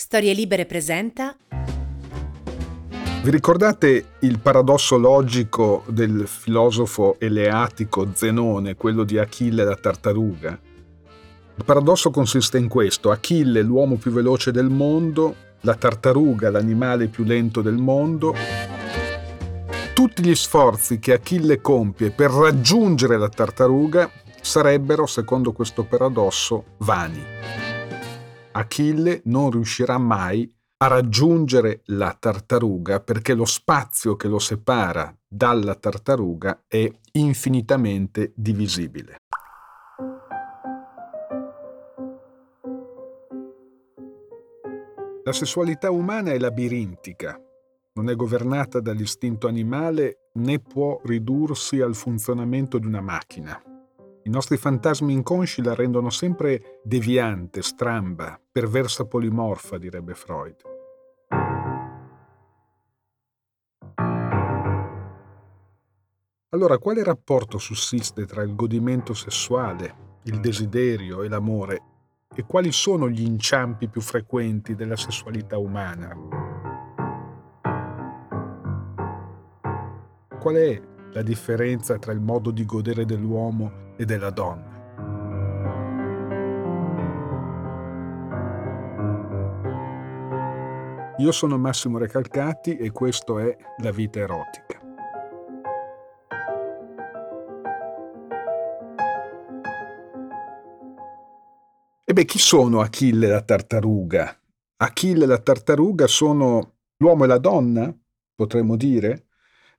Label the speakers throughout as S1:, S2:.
S1: Storie Libere presenta.
S2: Vi ricordate il paradosso logico del filosofo eleatico Zenone, quello di Achille la tartaruga? Il paradosso consiste in questo: Achille, l'uomo più veloce del mondo, la tartaruga, l'animale più lento del mondo. Tutti gli sforzi che Achille compie per raggiungere la tartaruga sarebbero, secondo questo paradosso, vani. Achille non riuscirà mai a raggiungere la tartaruga perché lo spazio che lo separa dalla tartaruga è infinitamente divisibile. La sessualità umana è labirintica, non è governata dall'istinto animale né può ridursi al funzionamento di una macchina. I nostri fantasmi inconsci la rendono sempre deviante, stramba, perversa polimorfa, direbbe Freud. Allora, quale rapporto sussiste tra il godimento sessuale, il desiderio e l'amore? E quali sono gli inciampi più frequenti della sessualità umana? Qual è la differenza tra il modo di godere dell'uomo e della donna. Io sono Massimo Recalcati e questo è La vita erotica. E beh, chi sono Achille la tartaruga? Achille e la tartaruga sono l'uomo e la donna, potremmo dire?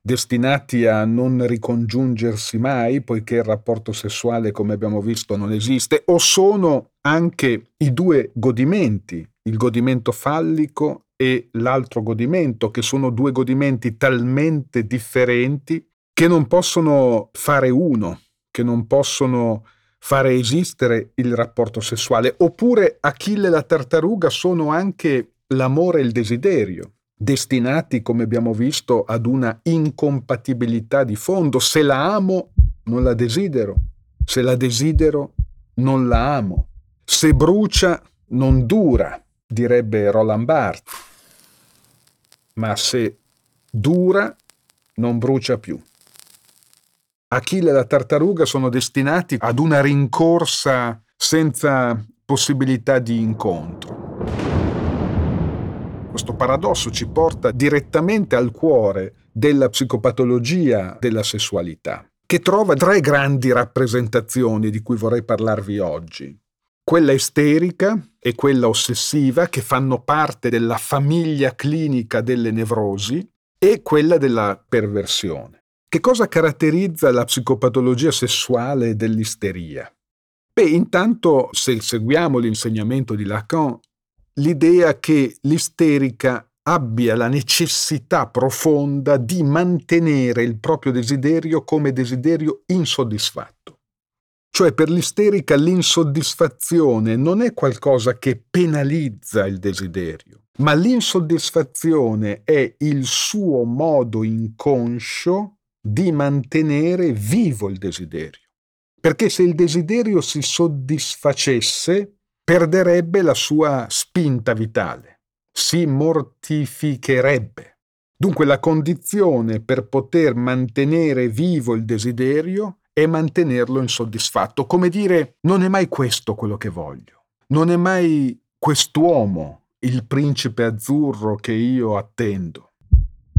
S2: Destinati a non ricongiungersi mai, poiché il rapporto sessuale, come abbiamo visto, non esiste, o sono anche i due godimenti, il godimento fallico e l'altro godimento, che sono due godimenti talmente differenti che non possono fare uno, che non possono fare esistere il rapporto sessuale. Oppure Achille e la tartaruga sono anche l'amore e il desiderio destinati, come abbiamo visto, ad una incompatibilità di fondo. Se la amo, non la desidero. Se la desidero, non la amo. Se brucia, non dura, direbbe Roland Barthes. Ma se dura, non brucia più. Achille e la tartaruga sono destinati ad una rincorsa senza possibilità di incontro. Questo paradosso ci porta direttamente al cuore della psicopatologia della sessualità, che trova tre grandi rappresentazioni di cui vorrei parlarvi oggi. Quella isterica e quella ossessiva, che fanno parte della famiglia clinica delle nevrosi, e quella della perversione. Che cosa caratterizza la psicopatologia sessuale dell'isteria? Beh, intanto, se seguiamo l'insegnamento di Lacan, l'idea che l'isterica abbia la necessità profonda di mantenere il proprio desiderio come desiderio insoddisfatto. Cioè per l'isterica l'insoddisfazione non è qualcosa che penalizza il desiderio, ma l'insoddisfazione è il suo modo inconscio di mantenere vivo il desiderio. Perché se il desiderio si soddisfacesse, perderebbe la sua spinta vitale, si mortificherebbe. Dunque la condizione per poter mantenere vivo il desiderio è mantenerlo insoddisfatto, come dire non è mai questo quello che voglio, non è mai quest'uomo il principe azzurro che io attendo.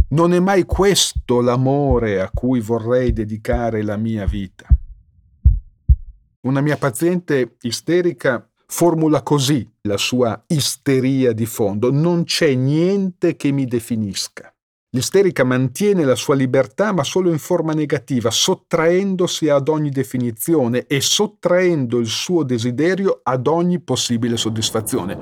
S2: Non è mai questo l'amore a cui vorrei dedicare la mia vita. Una mia paziente isterica formula così la sua isteria di fondo. Non c'è niente che mi definisca. L'isterica mantiene la sua libertà ma solo in forma negativa, sottraendosi ad ogni definizione e sottraendo il suo desiderio ad ogni possibile soddisfazione.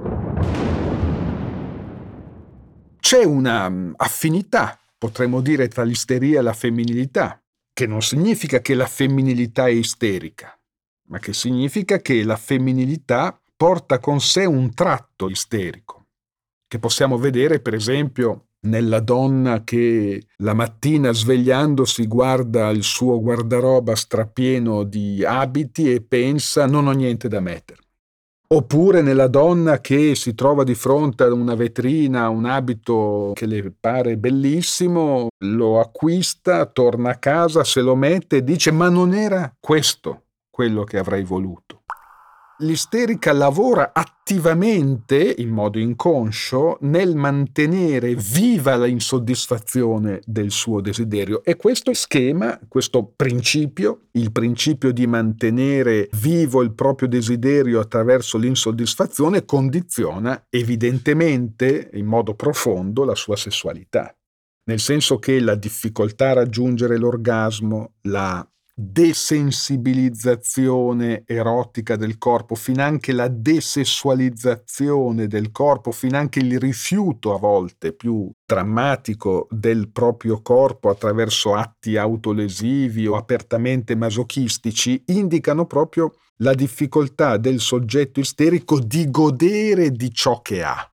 S2: C'è una mm, affinità, potremmo dire, tra l'isteria e la femminilità, che non significa che la femminilità è isterica, ma che significa che la femminilità porta con sé un tratto isterico, che possiamo vedere per esempio nella donna che la mattina svegliandosi guarda il suo guardaroba strapieno di abiti e pensa non ho niente da mettermi. oppure nella donna che si trova di fronte a una vetrina, un abito che le pare bellissimo, lo acquista, torna a casa, se lo mette e dice ma non era questo quello che avrei voluto l'isterica lavora attivamente, in modo inconscio, nel mantenere viva la insoddisfazione del suo desiderio. E questo schema, questo principio, il principio di mantenere vivo il proprio desiderio attraverso l'insoddisfazione, condiziona evidentemente, in modo profondo, la sua sessualità. Nel senso che la difficoltà a raggiungere l'orgasmo, la desensibilizzazione erotica del corpo, finanche la desessualizzazione del corpo, finanche il rifiuto a volte più drammatico del proprio corpo attraverso atti autolesivi o apertamente masochistici, indicano proprio la difficoltà del soggetto isterico di godere di ciò che ha.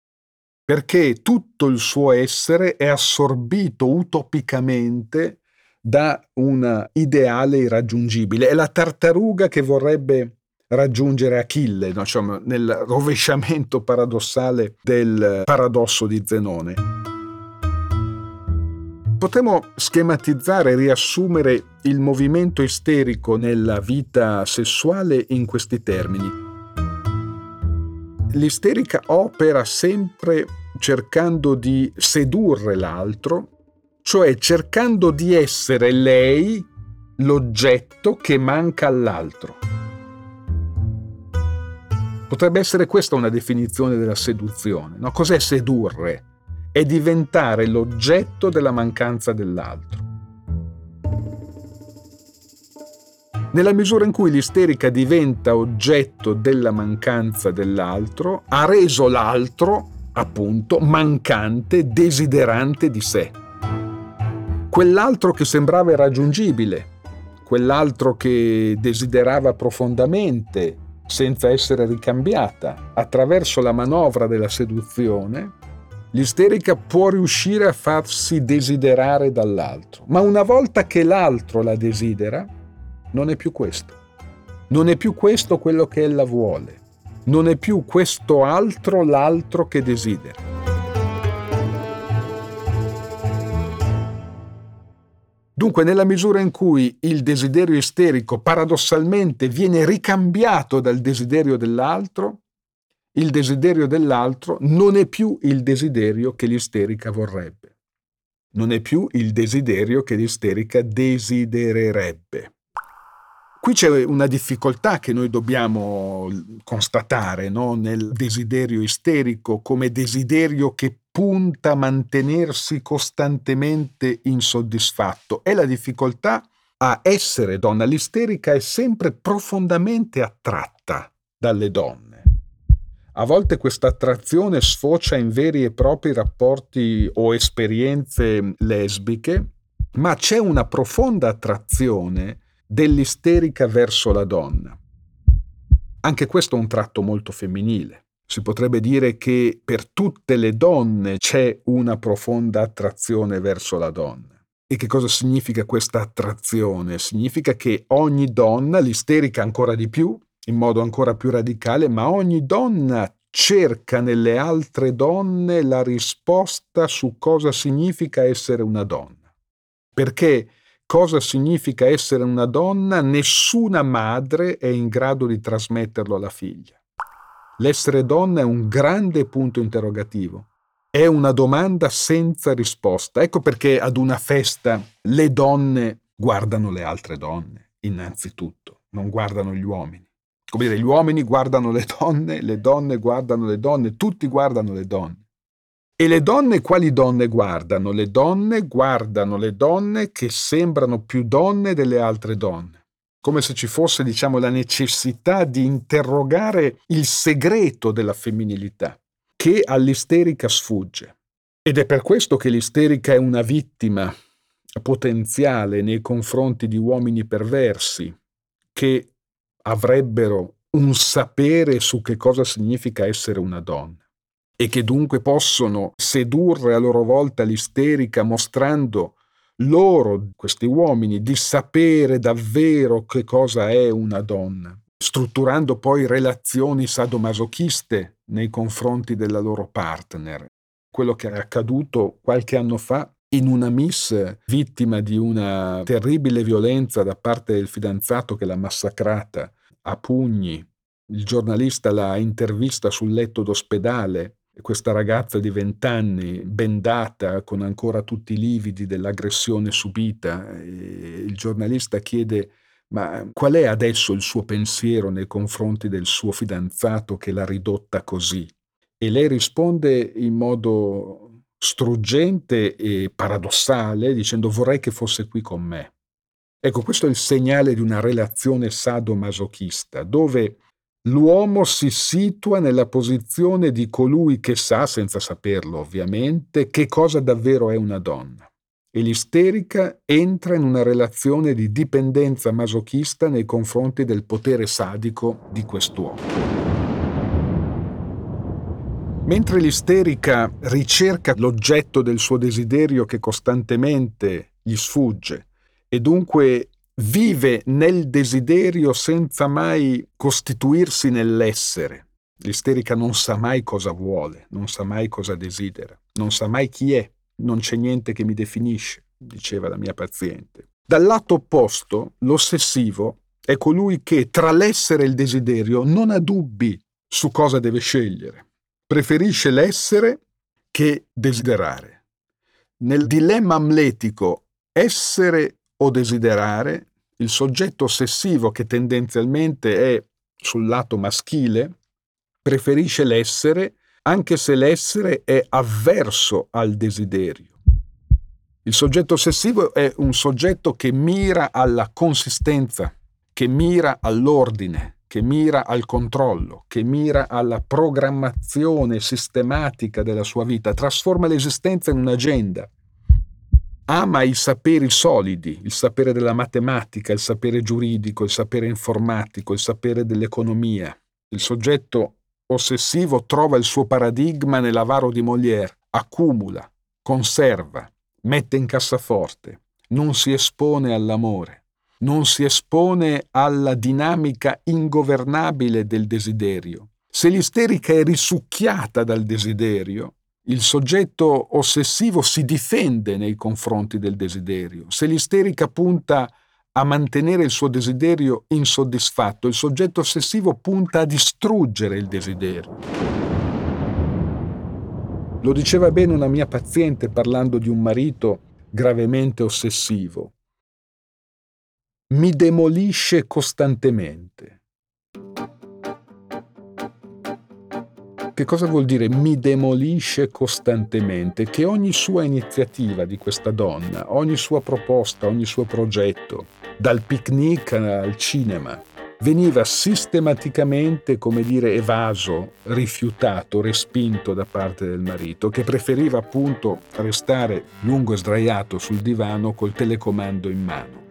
S2: Perché tutto il suo essere è assorbito utopicamente da un ideale irraggiungibile. È la tartaruga che vorrebbe raggiungere Achille, no? cioè, nel rovesciamento paradossale del paradosso di Zenone. Potremmo schematizzare riassumere il movimento isterico nella vita sessuale in questi termini. L'isterica opera sempre cercando di sedurre l'altro, cioè cercando di essere lei l'oggetto che manca all'altro. Potrebbe essere questa una definizione della seduzione. No? Cos'è sedurre? È diventare l'oggetto della mancanza dell'altro. Nella misura in cui l'isterica diventa oggetto della mancanza dell'altro, ha reso l'altro, appunto, mancante, desiderante di sé quell'altro che sembrava irraggiungibile, quell'altro che desiderava profondamente senza essere ricambiata attraverso la manovra della seduzione, l'isterica può riuscire a farsi desiderare dall'altro. Ma una volta che l'altro la desidera, non è più questo. Non è più questo quello che ella vuole. Non è più questo altro l'altro che desidera. Dunque, nella misura in cui il desiderio isterico paradossalmente viene ricambiato dal desiderio dell'altro, il desiderio dell'altro non è più il desiderio che l'isterica vorrebbe. Non è più il desiderio che l'isterica desidererebbe. Qui c'è una difficoltà che noi dobbiamo constatare no? nel desiderio isterico come desiderio che punta a mantenersi costantemente insoddisfatto. È la difficoltà a essere donna. L'isterica è sempre profondamente attratta dalle donne. A volte questa attrazione sfocia in veri e propri rapporti o esperienze lesbiche, ma c'è una profonda attrazione dell'isterica verso la donna. Anche questo è un tratto molto femminile. Si potrebbe dire che per tutte le donne c'è una profonda attrazione verso la donna. E che cosa significa questa attrazione? Significa che ogni donna, l'isterica ancora di più, in modo ancora più radicale, ma ogni donna cerca nelle altre donne la risposta su cosa significa essere una donna. Perché cosa significa essere una donna, nessuna madre è in grado di trasmetterlo alla figlia. L'essere donna è un grande punto interrogativo. È una domanda senza risposta. Ecco perché ad una festa le donne guardano le altre donne, innanzitutto, non guardano gli uomini. Come dire, gli uomini guardano le donne, le donne guardano le donne, tutti guardano le donne. E le donne quali donne guardano? Le donne guardano le donne che sembrano più donne delle altre donne come se ci fosse, diciamo, la necessità di interrogare il segreto della femminilità, che all'isterica sfugge. Ed è per questo che l'isterica è una vittima potenziale nei confronti di uomini perversi che avrebbero un sapere su che cosa significa essere una donna e che dunque possono sedurre a loro volta l'isterica mostrando loro, questi uomini, di sapere davvero che cosa è una donna, strutturando poi relazioni sadomasochiste nei confronti della loro partner. Quello che è accaduto qualche anno fa in una miss vittima di una terribile violenza da parte del fidanzato che l'ha massacrata a pugni. Il giornalista l'ha intervista sul letto d'ospedale questa ragazza di vent'anni, bendata, con ancora tutti i lividi dell'aggressione subita. il giornalista chiede ma qual è adesso il suo pensiero nei confronti del suo fidanzato che l'ha ridotta così? E lei risponde in modo struggente e paradossale dicendo vorrei che fosse qui con me. Ecco, questo è il segnale di una relazione sadomasochista, dove l'uomo si situa nella posizione di colui che sa, senza saperlo ovviamente, che cosa davvero è una donna e l'isterica entra in una relazione di dipendenza masochista nei confronti del potere sadico di quest'uomo. Mentre l'isterica ricerca l'oggetto del suo desiderio che costantemente gli sfugge e dunque vive nel desiderio senza mai costituirsi nell'essere. L'isterica non sa mai cosa vuole, non sa mai cosa desidera, non sa mai chi è non c'è niente che mi definisce, diceva la mia paziente. Dal lato opposto, l'ossessivo è colui che tra l'essere e il desiderio non ha dubbi su cosa deve scegliere. Preferisce l'essere che desiderare. Nel dilemma amletico essere o desiderare, il soggetto ossessivo che tendenzialmente è sul lato maschile preferisce l'essere anche se l'essere è avverso al desiderio. Il soggetto ossessivo è un soggetto che mira alla consistenza, che mira all'ordine, che mira al controllo, che mira alla programmazione sistematica della sua vita, trasforma l'esistenza in un'agenda. Ama i saperi solidi, il sapere della matematica, il sapere giuridico, il sapere informatico, il sapere dell'economia. Il soggetto ossessivo trova il suo paradigma nell'avaro di Molière, accumula, conserva, mette in cassaforte, non si espone all'amore, non si espone alla dinamica ingovernabile del desiderio. Se l'isterica è risucchiata dal desiderio, il soggetto ossessivo si difende nei confronti del desiderio. Se l'isterica punta a mantenere il suo desiderio insoddisfatto. Il soggetto ossessivo punta a distruggere il desiderio. Lo diceva bene una mia paziente parlando di un marito gravemente ossessivo. Mi demolisce costantemente. Che cosa vuol dire mi demolisce costantemente? Che ogni sua iniziativa di questa donna, ogni sua proposta, ogni suo progetto, dal picnic al cinema, veniva sistematicamente, come dire, evaso, rifiutato, respinto da parte del marito, che preferiva appunto restare lungo e sdraiato sul divano col telecomando in mano.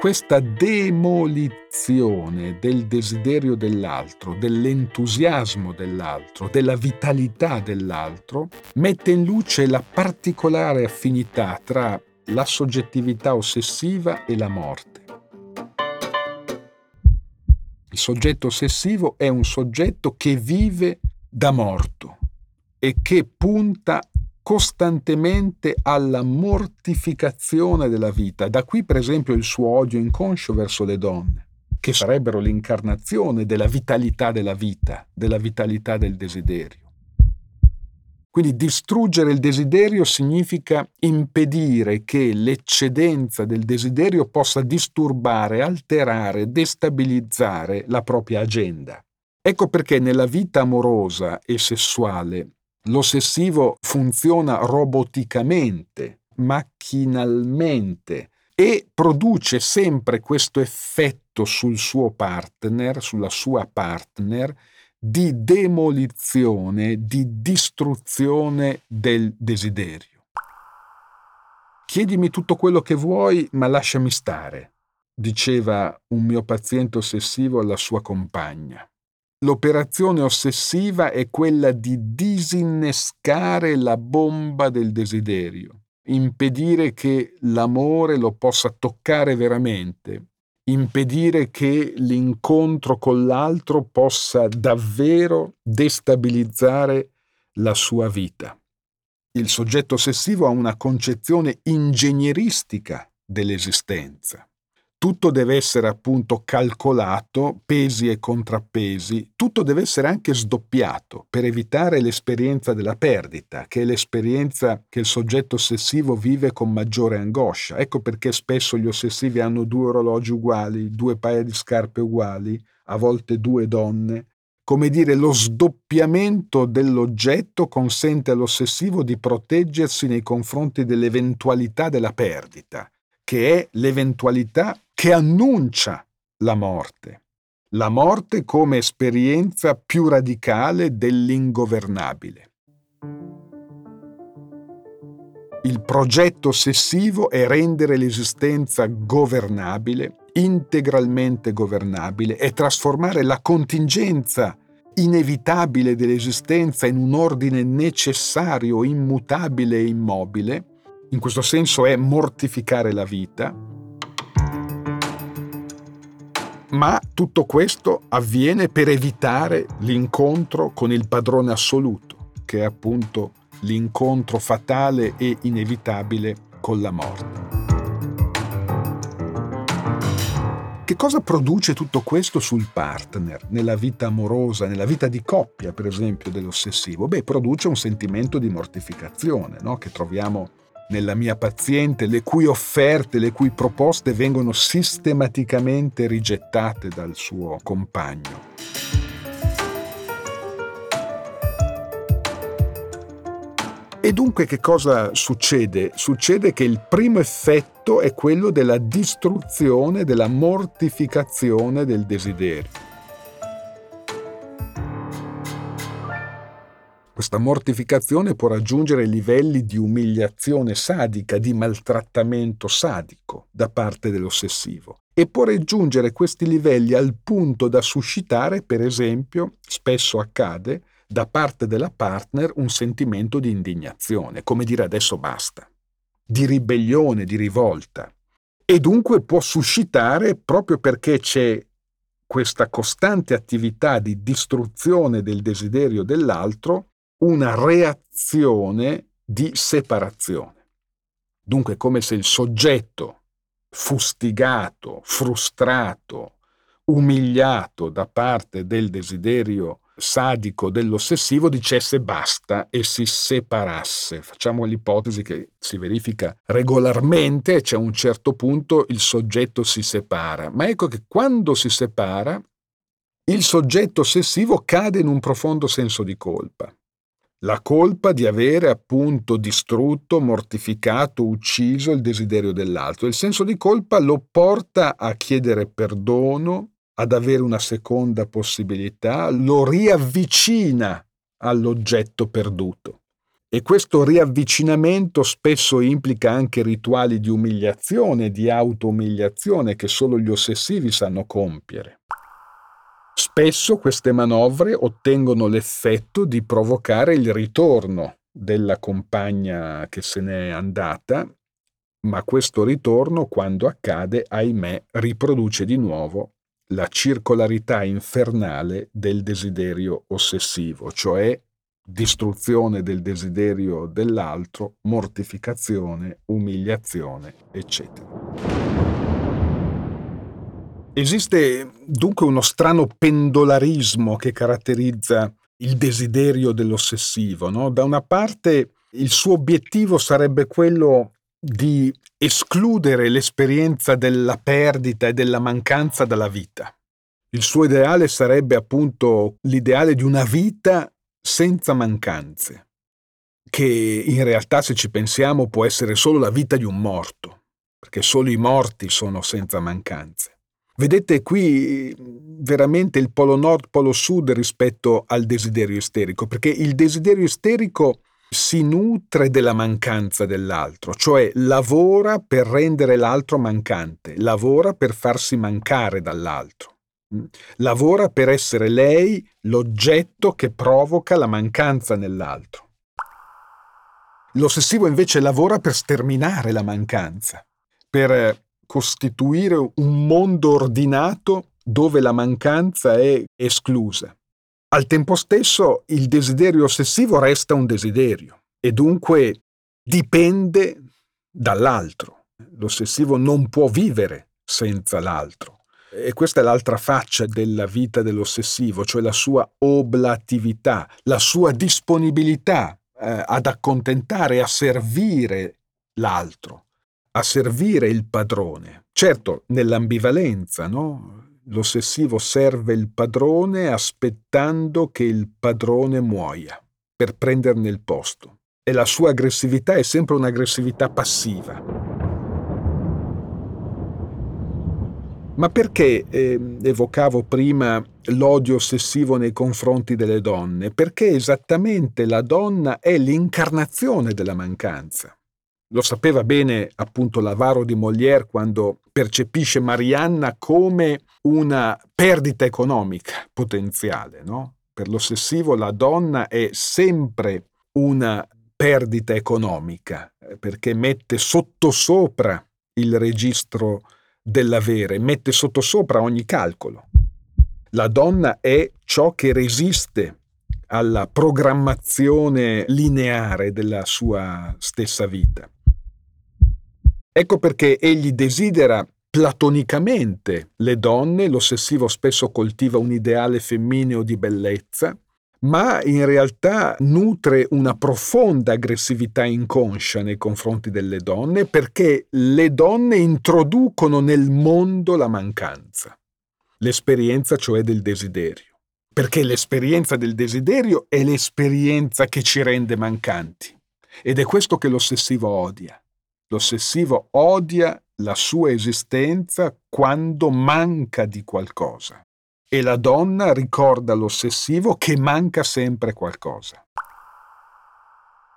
S2: Questa demolizione del desiderio dell'altro, dell'entusiasmo dell'altro, della vitalità dell'altro, mette in luce la particolare affinità tra la soggettività ossessiva e la morte. Il soggetto ossessivo è un soggetto che vive da morto e che punta costantemente alla mortificazione della vita. Da qui, per esempio, il suo odio inconscio verso le donne, che sarebbero l'incarnazione della vitalità della vita, della vitalità del desiderio. Quindi distruggere il desiderio significa impedire che l'eccedenza del desiderio possa disturbare, alterare, destabilizzare la propria agenda. Ecco perché nella vita amorosa e sessuale L'ossessivo funziona roboticamente, macchinalmente e produce sempre questo effetto sul suo partner, sulla sua partner, di demolizione, di distruzione del desiderio. Chiedimi tutto quello che vuoi, ma lasciami stare, diceva un mio paziente ossessivo alla sua compagna. L'operazione ossessiva è quella di disinnescare la bomba del desiderio impedire che l'amore lo possa toccare veramente, impedire che l'incontro con l'altro possa davvero destabilizzare la sua vita. Il soggetto ossessivo ha una concezione ingegneristica dell'esistenza tutto deve essere appunto calcolato, pesi e contrappesi, tutto deve essere anche sdoppiato per evitare l'esperienza della perdita, che è l'esperienza che il soggetto ossessivo vive con maggiore angoscia. Ecco perché spesso gli ossessivi hanno due orologi uguali, due paia di scarpe uguali, a volte due donne. Come dire, lo sdoppiamento dell'oggetto consente all'ossessivo di proteggersi nei confronti dell'eventualità della perdita che è l'eventualità che annuncia la morte. La morte come esperienza più radicale dell'ingovernabile. Il progetto ossessivo è rendere l'esistenza governabile, integralmente governabile, e trasformare la contingenza inevitabile dell'esistenza in un ordine necessario, immutabile e immobile, in questo senso è mortificare la vita, ma tutto questo avviene per evitare l'incontro con il padrone assoluto, che è appunto l'incontro fatale e inevitabile con la morte. Che cosa produce tutto questo sul partner, nella vita amorosa, nella vita di coppia, per esempio, dell'ossessivo? Beh, produce un sentimento di mortificazione, no? che troviamo nella mia paziente, le cui offerte, le cui proposte vengono sistematicamente rigettate dal suo compagno. E dunque che cosa succede? Succede che il primo effetto è quello della distruzione, della mortificazione del desiderio. Questa mortificazione può raggiungere livelli di umiliazione sadica, di maltrattamento sadico da parte dell'ossessivo e può raggiungere questi livelli al punto da suscitare, per esempio, spesso accade, da parte della partner un sentimento di indignazione, come dire adesso basta, di ribellione, di rivolta. E dunque può suscitare, proprio perché c'è questa costante attività di distruzione del desiderio dell'altro, una reazione di separazione. Dunque come se il soggetto fustigato, frustrato, umiliato da parte del desiderio sadico dell'ossessivo dicesse basta e si separasse. Facciamo l'ipotesi che si verifica regolarmente e c'è un certo punto il soggetto si separa. Ma ecco che quando si separa, il soggetto ossessivo cade in un profondo senso di colpa la colpa di avere appunto distrutto, mortificato, ucciso il desiderio dell'altro. Il senso di colpa lo porta a chiedere perdono, ad avere una seconda possibilità, lo riavvicina all'oggetto perduto. E questo riavvicinamento spesso implica anche rituali di umiliazione, di auto-umiliazione che solo gli ossessivi sanno compiere. Spesso queste manovre ottengono l'effetto di provocare il ritorno della compagna che se n'è andata, ma questo ritorno, quando accade, ahimè, riproduce di nuovo la circolarità infernale del desiderio ossessivo, cioè distruzione del desiderio dell'altro, mortificazione, umiliazione, eccetera. Esiste dunque uno strano pendolarismo che caratterizza il desiderio dell'ossessivo. No? Da una parte il suo obiettivo sarebbe quello di escludere l'esperienza della perdita e della mancanza dalla vita. Il suo ideale sarebbe appunto l'ideale di una vita senza mancanze, che in realtà se ci pensiamo può essere solo la vita di un morto, perché solo i morti sono senza mancanze. Vedete qui veramente il polo nord, polo sud rispetto al desiderio isterico, perché il desiderio isterico si nutre della mancanza dell'altro, cioè lavora per rendere l'altro mancante, lavora per farsi mancare dall'altro, mm? lavora per essere lei l'oggetto che provoca la mancanza nell'altro. L'ossessivo invece lavora per sterminare la mancanza, per costituire un mondo ordinato dove la mancanza è esclusa. Al tempo stesso il desiderio ossessivo resta un desiderio e dunque dipende dall'altro. L'ossessivo non può vivere senza l'altro. E questa è l'altra faccia della vita dell'ossessivo, cioè la sua oblatività, la sua disponibilità eh, ad accontentare, a servire l'altro, a servire il padrone. Certo, nell'ambivalenza, no? L'ossessivo serve il padrone aspettando che il padrone muoia per prenderne il posto. E la sua aggressività è sempre un'aggressività passiva. Ma perché eh, evocavo prima l'odio ossessivo nei confronti delle donne? Perché esattamente la donna è l'incarnazione della mancanza. Lo sapeva bene appunto l'avaro di Molière quando percepisce Marianna come una perdita economica potenziale. No? Per l'ossessivo la donna è sempre una perdita economica eh, perché mette sottosopra il registro dell'avere, mette sottosopra ogni calcolo. La donna è ciò che resiste alla programmazione lineare della sua stessa vita. Ecco perché egli desidera platonicamente le donne, l'ossessivo spesso coltiva un ideale femmineo di bellezza, ma in realtà nutre una profonda aggressività inconscia nei confronti delle donne perché le donne introducono nel mondo la mancanza, l'esperienza cioè del desiderio. Perché l'esperienza del desiderio è l'esperienza che ci rende mancanti. Ed è questo che l'ossessivo odia. L'ossessivo odia la sua esistenza quando manca di qualcosa e la donna ricorda l'ossessivo che manca sempre qualcosa.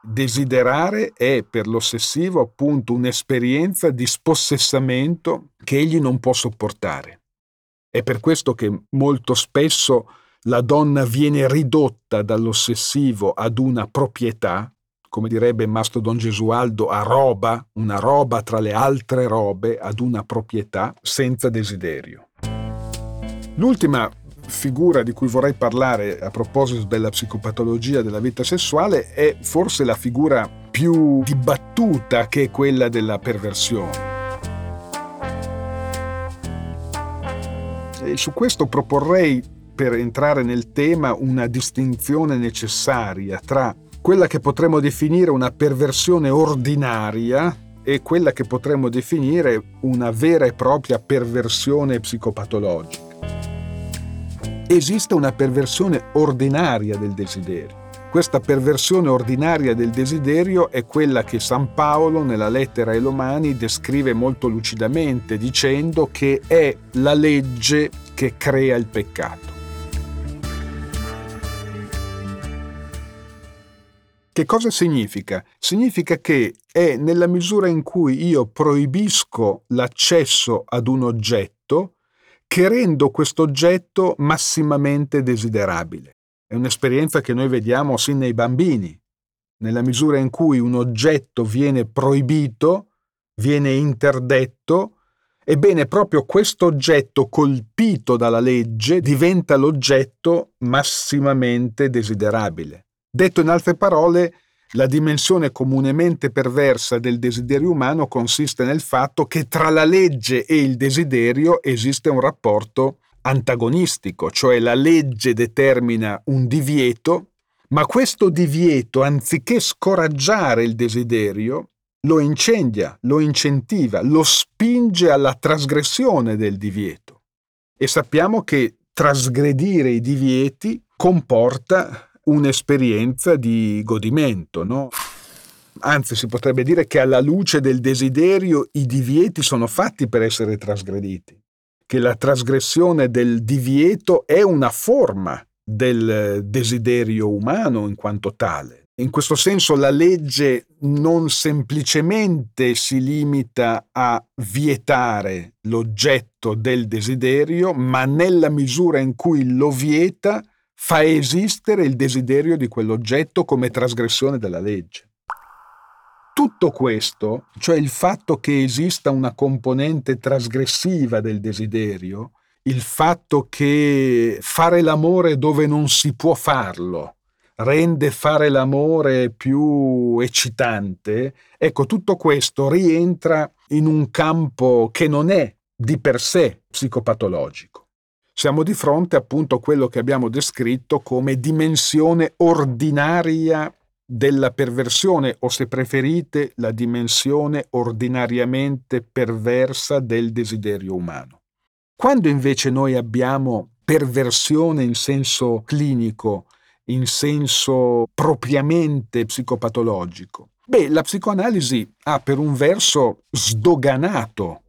S2: Desiderare è per l'ossessivo appunto un'esperienza di spossessamento che egli non può sopportare. È per questo che molto spesso la donna viene ridotta dall'ossessivo ad una proprietà, come direbbe Mastro Don Gesualdo, a roba, una roba tra le altre robe, ad una proprietà senza desiderio. L'ultima figura di cui vorrei parlare a proposito della psicopatologia della vita sessuale è forse la figura più dibattuta che è quella della perversione. E su questo proporrei, per entrare nel tema, una distinzione necessaria tra quella che potremmo definire una perversione ordinaria e quella che potremmo definire una vera e propria perversione psicopatologica esiste una perversione ordinaria del desiderio. Questa perversione ordinaria del desiderio è quella che San Paolo nella lettera ai Romani descrive molto lucidamente dicendo che è la legge che crea il peccato. Che cosa significa? Significa che è nella misura in cui io proibisco l'accesso ad un oggetto che rendo questo oggetto massimamente desiderabile. È un'esperienza che noi vediamo sin nei bambini. Nella misura in cui un oggetto viene proibito, viene interdetto, ebbene proprio questo oggetto colpito dalla legge diventa l'oggetto massimamente desiderabile. Detto in altre parole, la dimensione comunemente perversa del desiderio umano consiste nel fatto che tra la legge e il desiderio esiste un rapporto antagonistico, cioè la legge determina un divieto, ma questo divieto, anziché scoraggiare il desiderio, lo incendia, lo incentiva, lo spinge alla trasgressione del divieto. E sappiamo che trasgredire i divieti comporta un'esperienza di godimento, no? Anzi, si potrebbe dire che alla luce del desiderio i divieti sono fatti per essere trasgrediti, che la trasgressione del divieto è una forma del desiderio umano in quanto tale. In questo senso la legge non semplicemente si limita a vietare l'oggetto del desiderio, ma nella misura in cui lo vieta fa esistere il desiderio di quell'oggetto come trasgressione della legge. Tutto questo, cioè il fatto che esista una componente trasgressiva del desiderio, il fatto che fare l'amore dove non si può farlo rende fare l'amore più eccitante, ecco, tutto questo rientra in un campo che non è di per sé psicopatologico. Siamo di fronte appunto a quello che abbiamo descritto come dimensione ordinaria della perversione o se preferite la dimensione ordinariamente perversa del desiderio umano. Quando invece noi abbiamo perversione in senso clinico, in senso propriamente psicopatologico, beh, la psicoanalisi ha per un verso sdoganato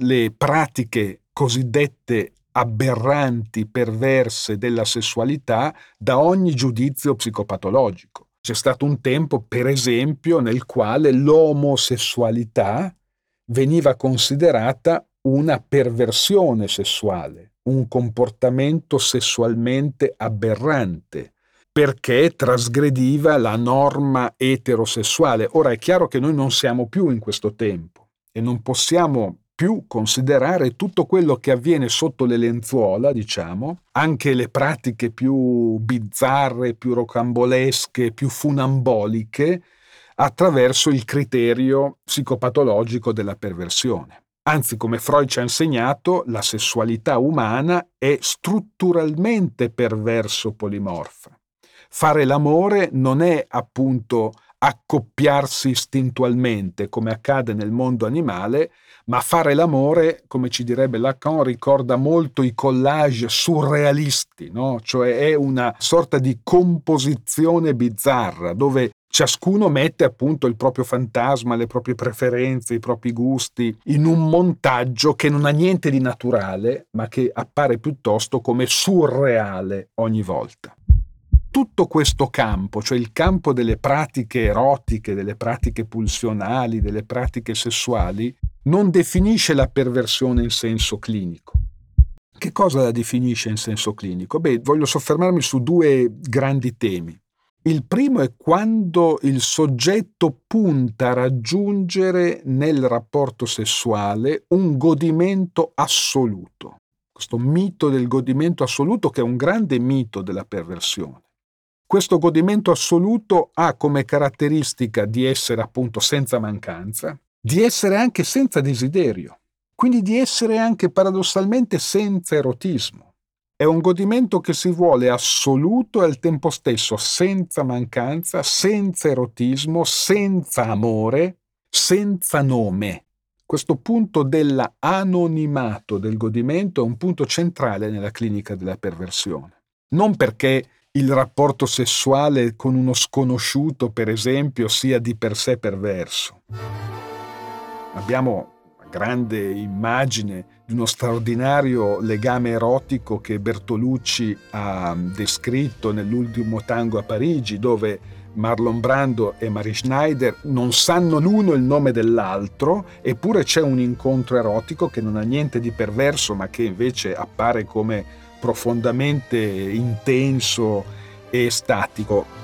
S2: le pratiche cosiddette aberranti, perverse della sessualità da ogni giudizio psicopatologico. C'è stato un tempo, per esempio, nel quale l'omosessualità veniva considerata una perversione sessuale, un comportamento sessualmente aberrante, perché trasgrediva la norma eterosessuale. Ora è chiaro che noi non siamo più in questo tempo e non possiamo più considerare tutto quello che avviene sotto le lenzuola, diciamo, anche le pratiche più bizzarre, più rocambolesche, più funamboliche, attraverso il criterio psicopatologico della perversione. Anzi, come Freud ci ha insegnato, la sessualità umana è strutturalmente perverso polimorfa. Fare l'amore non è appunto accoppiarsi istintualmente, come accade nel mondo animale, ma fare l'amore, come ci direbbe Lacan, ricorda molto i collage surrealisti, no? cioè è una sorta di composizione bizzarra dove ciascuno mette appunto il proprio fantasma, le proprie preferenze, i propri gusti in un montaggio che non ha niente di naturale, ma che appare piuttosto come surreale ogni volta tutto questo campo, cioè il campo delle pratiche erotiche, delle pratiche pulsionali, delle pratiche sessuali, non definisce la perversione in senso clinico. Che cosa la definisce in senso clinico? Beh, voglio soffermarmi su due grandi temi. Il primo è quando il soggetto punta a raggiungere nel rapporto sessuale un godimento assoluto. Questo mito del godimento assoluto che è un grande mito della perversione. Questo godimento assoluto ha come caratteristica di essere appunto senza mancanza, di essere anche senza desiderio, quindi di essere anche paradossalmente senza erotismo. È un godimento che si vuole assoluto e al tempo stesso senza mancanza, senza erotismo, senza amore, senza nome. Questo punto dell'anonimato del godimento è un punto centrale nella clinica della perversione. Non perché il rapporto sessuale con uno sconosciuto, per esempio, sia di per sé perverso Abbiamo una grande immagine di uno straordinario legame erotico che Bertolucci ha descritto nell'ultimo tango a Parigi, dove Marlon Brando e Marie Schneider non sanno l'uno il nome dell'altro, eppure c'è un incontro erotico che non ha niente di perverso, ma che invece appare come profondamente intenso e statico.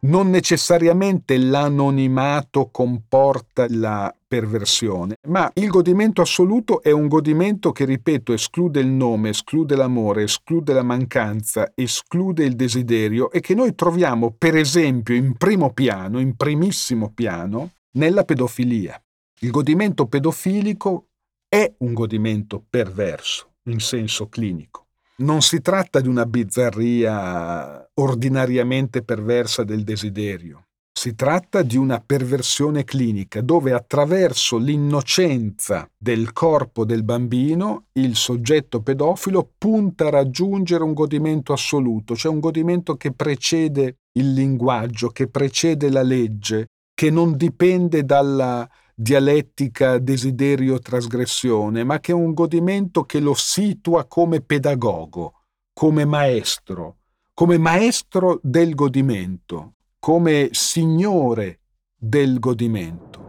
S2: Non necessariamente l'anonimato comporta la perversione, ma il godimento assoluto è un godimento che, ripeto, esclude il nome, esclude l'amore, esclude la mancanza, esclude il desiderio e che noi troviamo, per esempio, in primo piano, in primissimo piano, nella pedofilia. Il godimento pedofilico è un godimento perverso in senso clinico. Non si tratta di una bizzarria ordinariamente perversa del desiderio. Si tratta di una perversione clinica dove attraverso l'innocenza del corpo del bambino il soggetto pedofilo punta a raggiungere un godimento assoluto, cioè un godimento che precede il linguaggio, che precede la legge, che non dipende dalla dialettica desiderio-trasgressione, ma che è un godimento che lo situa come pedagogo, come maestro, come maestro del godimento, come signore del godimento.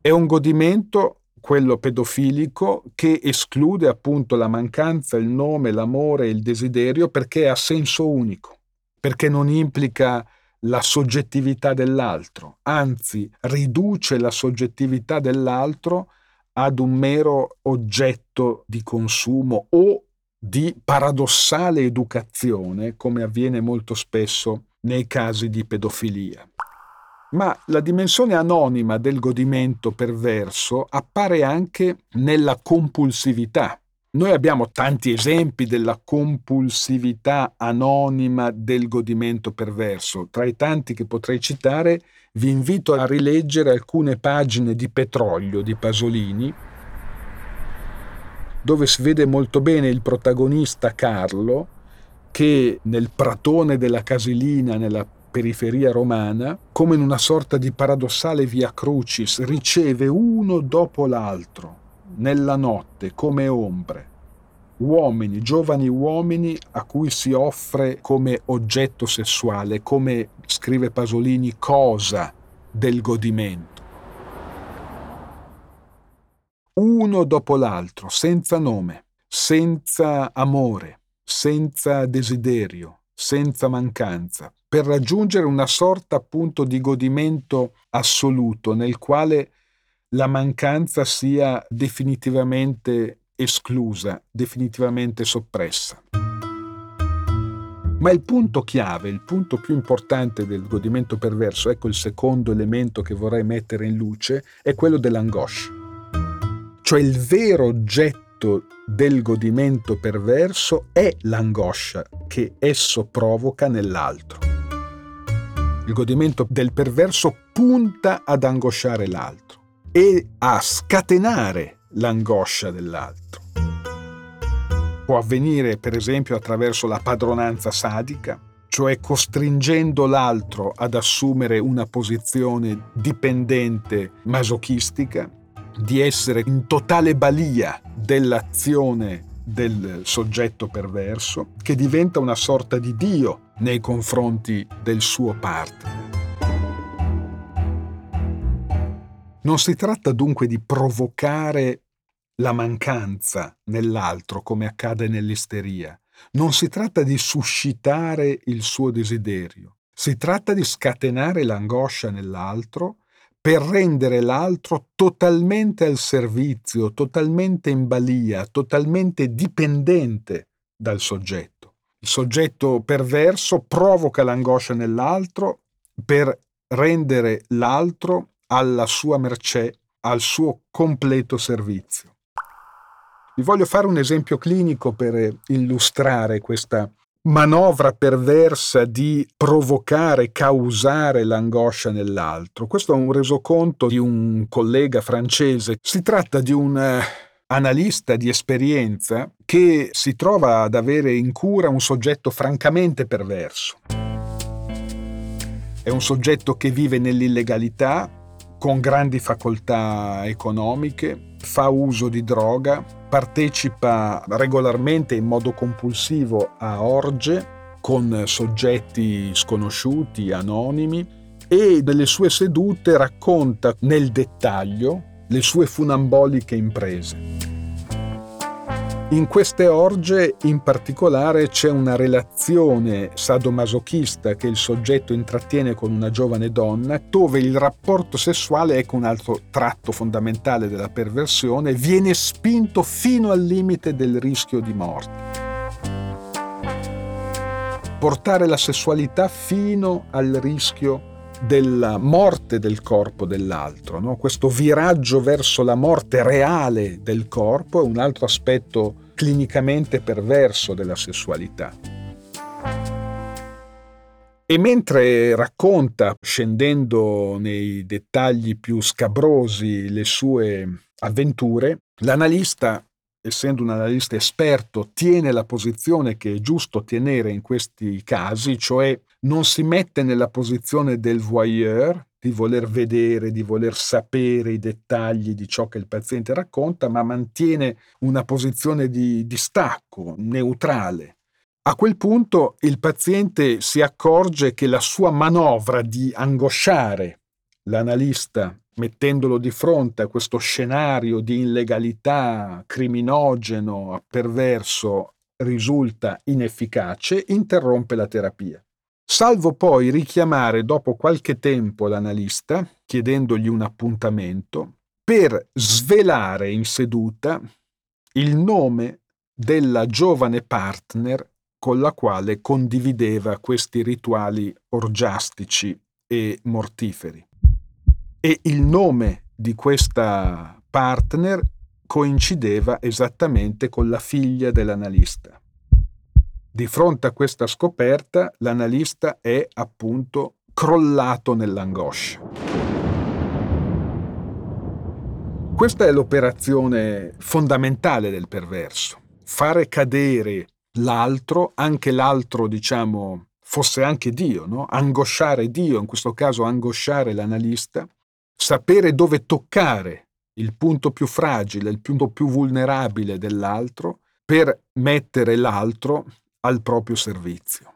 S2: È un godimento quello pedofilico, che esclude appunto la mancanza, il nome, l'amore e il desiderio perché ha senso unico, perché non implica la soggettività dell'altro, anzi riduce la soggettività dell'altro ad un mero oggetto di consumo o di paradossale educazione, come avviene molto spesso nei casi di pedofilia. Ma la dimensione anonima del godimento perverso appare anche nella compulsività. Noi abbiamo tanti esempi della compulsività anonima del godimento perverso. Tra i tanti che potrei citare, vi invito a rileggere alcune pagine di Petrolio di Pasolini, dove si vede molto bene il protagonista Carlo che nel pratone della Casilina, nella periferia romana, come in una sorta di paradossale via crucis, riceve uno dopo l'altro, nella notte, come ombre, uomini, giovani uomini a cui si offre come oggetto sessuale, come scrive Pasolini, cosa del godimento. uno dopo l'altro, senza nome, senza amore, senza desiderio, senza mancanza, per raggiungere una sorta appunto di godimento assoluto nel quale la mancanza sia definitivamente esclusa, definitivamente soppressa. Ma il punto chiave, il punto più importante del godimento perverso, ecco il secondo elemento che vorrei mettere in luce, è quello dell'angoscia. Cioè il vero oggetto del godimento perverso è l'angoscia che esso provoca nell'altro. Il godimento del perverso punta ad angosciare l'altro e a scatenare l'angoscia dell'altro. Può avvenire per esempio attraverso la padronanza sadica, cioè costringendo l'altro ad assumere una posizione dipendente masochistica, di essere in totale balia dell'azione del soggetto perverso, che diventa una sorta di Dio nei confronti del suo partner. Non si tratta dunque di provocare la mancanza nell'altro come accade nell'isteria. Non si tratta di suscitare il suo desiderio. Si tratta di scatenare l'angoscia nell'altro per rendere l'altro totalmente al servizio, totalmente in balia, totalmente dipendente dal soggetto. Il soggetto perverso provoca l'angoscia nell'altro per rendere l'altro alla sua mercé, al suo completo servizio. Vi voglio fare un esempio clinico per illustrare questa manovra perversa di provocare, causare l'angoscia nell'altro. Questo è un resoconto di un collega francese. Si tratta di un eh, analista di esperienza che si trova ad avere in cura un soggetto francamente perverso. È un soggetto che vive nell'illegalità, con grandi facoltà economiche, fa uso di droga, partecipa regolarmente in modo compulsivo a orge con soggetti sconosciuti, anonimi, e delle sue sedute racconta nel dettaglio le sue funamboliche imprese. In queste orge in particolare c'è una relazione sadomasochista che il soggetto intrattiene con una giovane donna, dove il rapporto sessuale, ecco un altro tratto fondamentale della perversione, viene spinto fino al limite del rischio di morte. Portare la sessualità fino al rischio della morte del corpo dell'altro. No? Questo viraggio verso la morte reale del corpo è un altro aspetto clinicamente perverso della sessualità. E mentre racconta, scendendo nei dettagli più scabrosi, le sue avventure, l'analista, essendo un analista esperto, tiene la posizione che è giusto tenere in questi casi, cioè non si mette nella posizione del voyeur, di voler vedere, di voler sapere i dettagli di ciò che il paziente racconta, ma mantiene una posizione di distacco, neutrale. A quel punto il paziente si accorge che la sua manovra di angosciare l'analista mettendolo di fronte a questo scenario di illegalità, criminogeno, perverso, risulta inefficace, interrompe la terapia. Salvo poi richiamare dopo qualche tempo l'analista, chiedendogli un appuntamento, per svelare in seduta il nome della giovane partner con la quale condivideva questi rituali orgiastici e mortiferi. E il nome di questa partner coincideva esattamente con la figlia dell'analista. Di fronte a questa scoperta, l'analista è appunto crollato nell'angoscia. Questa è l'operazione fondamentale del perverso, fare cadere l'altro, anche l'altro, diciamo, fosse anche Dio, no? angosciare Dio, in questo caso angosciare l'analista, sapere dove toccare il punto più fragile, il punto più vulnerabile dell'altro, per mettere l'altro al proprio servizio.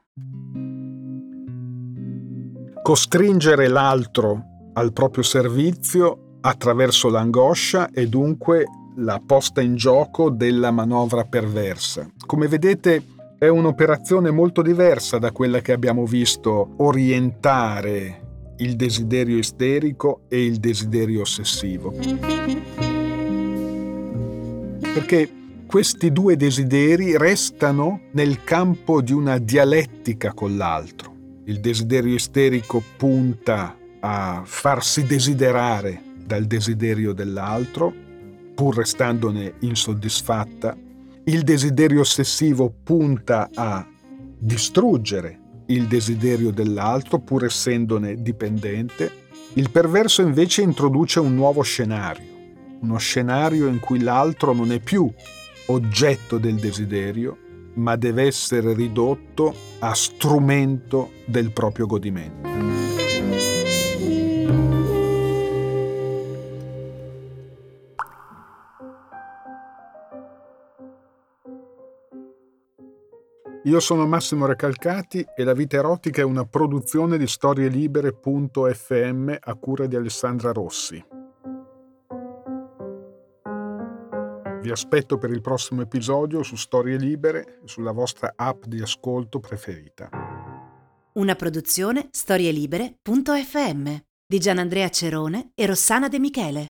S2: Costringere l'altro al proprio servizio attraverso l'angoscia e dunque la posta in gioco della manovra perversa. Come vedete è un'operazione molto diversa da quella che abbiamo visto orientare il desiderio isterico e il desiderio ossessivo. Perché questi due desideri restano nel campo di una dialettica con l'altro. Il desiderio isterico punta a farsi desiderare dal desiderio dell'altro, pur restandone insoddisfatta. Il desiderio ossessivo punta a distruggere il desiderio dell'altro, pur essendone dipendente. Il perverso invece introduce un nuovo scenario, uno scenario in cui l'altro non è più oggetto del desiderio, ma deve essere ridotto a strumento del proprio godimento. Io sono Massimo Recalcati e La vita erotica è una produzione di storielibere.fm a cura di Alessandra Rossi. Vi aspetto per il prossimo episodio su Storie Libere e sulla vostra app di ascolto preferita.
S1: Una produzione storielibere.fm di Gianandrea Cerone e Rossana De Michele.